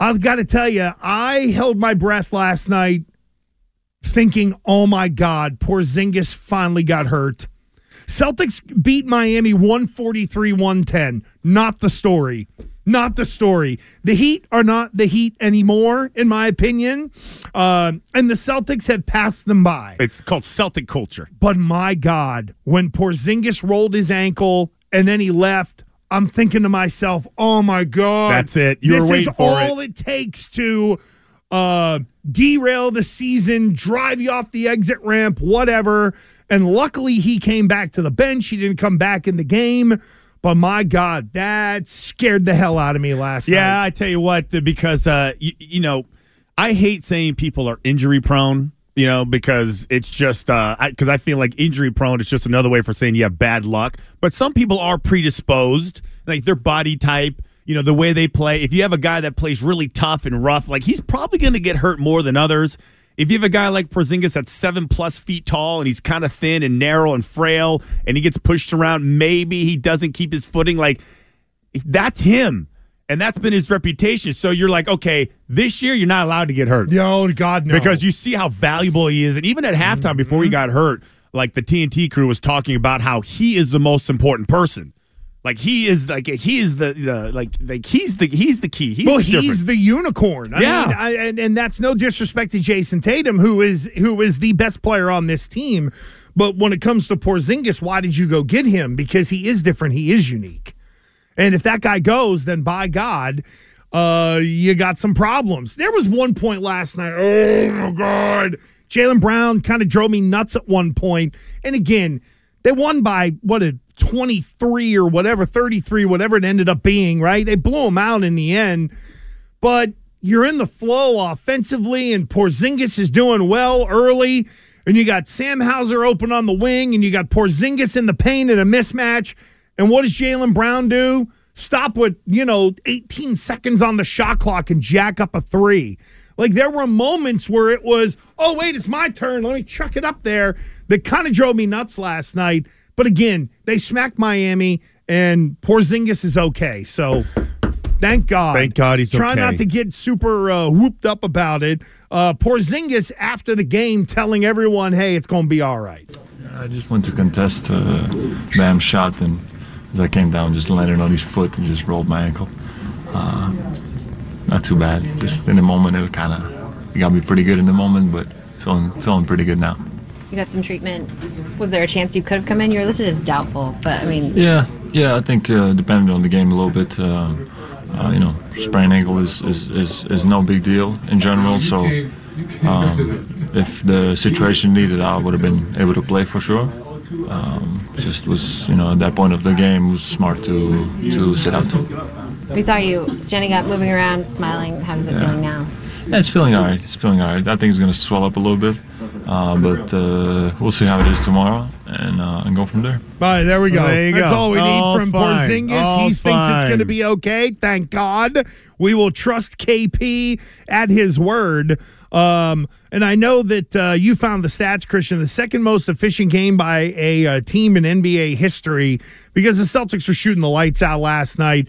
I've got to tell you, I held my breath last night thinking, oh my God, Porzingis finally got hurt. Celtics beat Miami 143 110. Not the story. Not the story. The Heat are not the Heat anymore, in my opinion. Uh, and the Celtics have passed them by. It's called Celtic culture. But my God, when Porzingis rolled his ankle and then he left, I'm thinking to myself, "Oh my god, That's it. You were this waiting is for all it. takes to uh, derail the season, drive you off the exit ramp, whatever." And luckily, he came back to the bench. He didn't come back in the game. But my God, that scared the hell out of me last Yeah, night. Yeah, I tell you what, because uh, you, you know, I hate saying people are injury prone. You know, because it's just because I, 'cause I feel like injury prone is just another way for saying you have bad luck. But some people are predisposed, like their body type, you know, the way they play. If you have a guy that plays really tough and rough, like he's probably going to get hurt more than others. If you have a guy like Porzingis that's seven plus feet tall and he's kind of thin and narrow and frail and he gets pushed around, maybe he doesn't keep his footing. Like that's him. And that's been his reputation. So you're like, okay, this year you're not allowed to get hurt. No, God, no. Because you see how valuable he is. And even at halftime before he mm-hmm. got hurt, like the TNT crew was talking about how he is the most important person. Like he is like he is the, the like like he's the he's the key. He's well, the he's difference. the unicorn. I Yeah. mean, I, and, and that's no disrespect to Jayson Tatum, who is who is the best player on this team. But when it comes to Porzingis, why did you go get him? Because he is different. He is unique. And if that guy goes, then by God, uh, you got some problems. There was one point last night. Oh my God. Jaylen Brown kind of drove me nuts at one point. And again, they won by what a 23 or whatever, 33, whatever it ended up being, right? They blew him out in the end. But you're in the flow offensively, and Porzingis is doing well early. And you got Sam Hauser open on the wing, and you got Porzingis in the paint in a mismatch. And what does Jaylen Brown do? Stop with, you know, 18 seconds on the shot clock and jack up a three. Like there were moments where it was, oh, wait, it's my turn. Let me chuck it up there. That kind of drove me nuts last night. But again, they smacked Miami, and Porzingis is okay. So thank God. Thank God he's Try okay. not to get super uh, whooped up about it. Uh, Porzingis after the game telling everyone, hey, it's going to be all right. I just want to contest uh, Bam's shot, and as I came down, just landed on his foot and just rolled my ankle. Uh, not too bad. Just in the moment, it kind of it got me pretty good in the moment, but feeling feeling pretty good now. You got some treatment. Was there a chance you could have come in? You were listed as doubtful, but I mean, Yeah, yeah. I think uh, depending on the game a little bit, um, uh, you know, sprained ankle is, is, is, is no big deal in general. So um, if the situation needed, I would have been able to play for sure. Um, just was, you know, at that point of the game, was smart to to sit out. we saw you standing up, moving around, smiling. How does it feeling now? Yeah, it's feeling all right. It's feeling all right. I think it's going to swell up a little bit, uh, but uh, we'll see how it is tomorrow and uh, and go from there. All right, there we go. There you That's go. all we All's need from fine. Porzingis. he All's thinks it's going to be okay. Thank God. We will trust KP at his word. Um, and I know that uh, you found the stats, Christian, the second most efficient game by a uh, team in NBA history because the Celtics were shooting the lights out last night.